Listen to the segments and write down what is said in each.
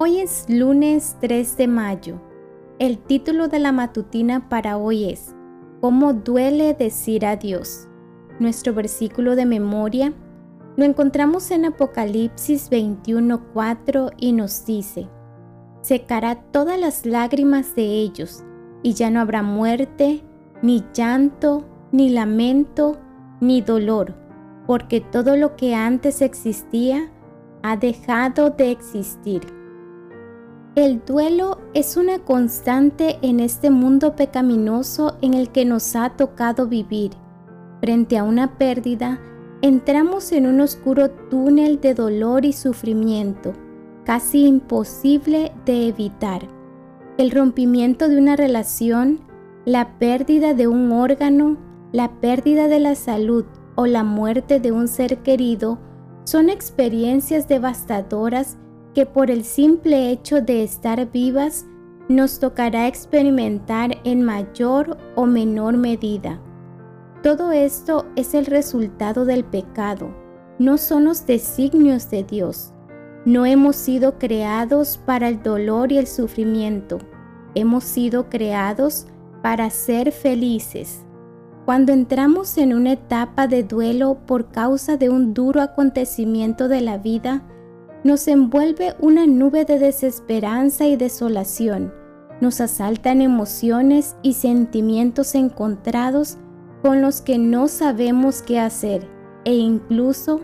Hoy es lunes 3 de mayo. El título de la matutina para hoy es ¿Cómo duele decir adiós? Nuestro versículo de memoria lo encontramos en Apocalipsis 21:4 y nos dice, secará todas las lágrimas de ellos, y ya no habrá muerte, ni llanto, ni lamento, ni dolor, porque todo lo que antes existía ha dejado de existir. El duelo es una constante en este mundo pecaminoso en el que nos ha tocado vivir. Frente a una pérdida, entramos en un oscuro túnel de dolor y sufrimiento, casi imposible de evitar. El rompimiento de una relación, la pérdida de un órgano, la pérdida de la salud o la muerte de un ser querido son experiencias devastadoras que por el simple hecho de estar vivas nos tocará experimentar en mayor o menor medida. Todo esto es el resultado del pecado, no son los designios de Dios. No hemos sido creados para el dolor y el sufrimiento, hemos sido creados para ser felices. Cuando entramos en una etapa de duelo por causa de un duro acontecimiento de la vida, nos envuelve una nube de desesperanza y desolación. Nos asaltan emociones y sentimientos encontrados con los que no sabemos qué hacer e incluso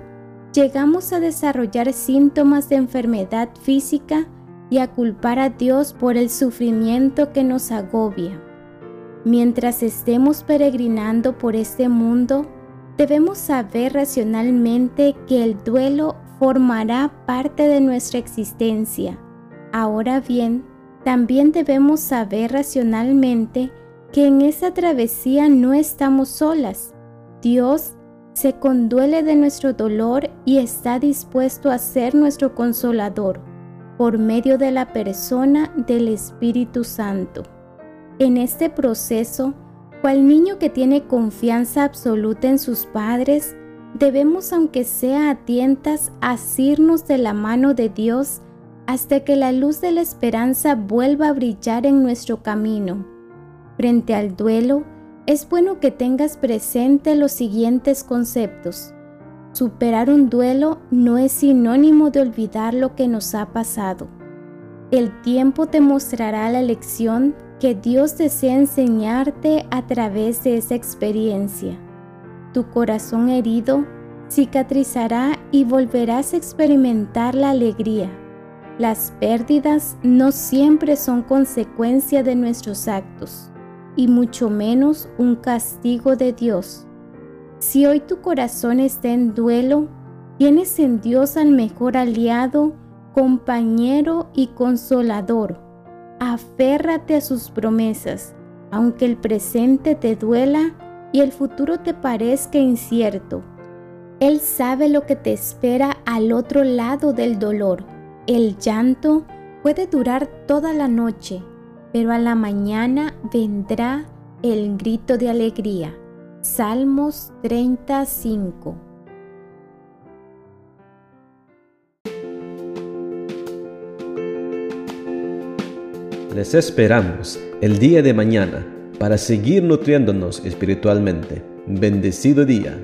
llegamos a desarrollar síntomas de enfermedad física y a culpar a Dios por el sufrimiento que nos agobia. Mientras estemos peregrinando por este mundo, debemos saber racionalmente que el duelo formará parte de nuestra existencia. Ahora bien, también debemos saber racionalmente que en esa travesía no estamos solas. Dios se conduele de nuestro dolor y está dispuesto a ser nuestro consolador por medio de la persona del Espíritu Santo. En este proceso, cual niño que tiene confianza absoluta en sus padres, debemos, aunque sea a tientas, asirnos de la mano de Dios hasta que la luz de la esperanza vuelva a brillar en nuestro camino. Frente al duelo, es bueno que tengas presente los siguientes conceptos. Superar un duelo no es sinónimo de olvidar lo que nos ha pasado. El tiempo te mostrará la lección que Dios desea enseñarte a través de esa experiencia. Tu corazón herido cicatrizará y volverás a experimentar la alegría. Las pérdidas no siempre son consecuencia de nuestros actos, y mucho menos un castigo de Dios. Si hoy tu corazón está en duelo, tienes en Dios al mejor aliado, compañero y consolador Aférrate a sus promesas, aunque el presente te duela y el futuro te parezca incierto. Él sabe lo que te espera al otro lado del dolor. El llanto puede durar toda la noche, pero a la mañana vendrá el grito de alegría. Salmos 35 Les esperamos el día de mañana para seguir nutriéndonos espiritualmente. Bendecido día.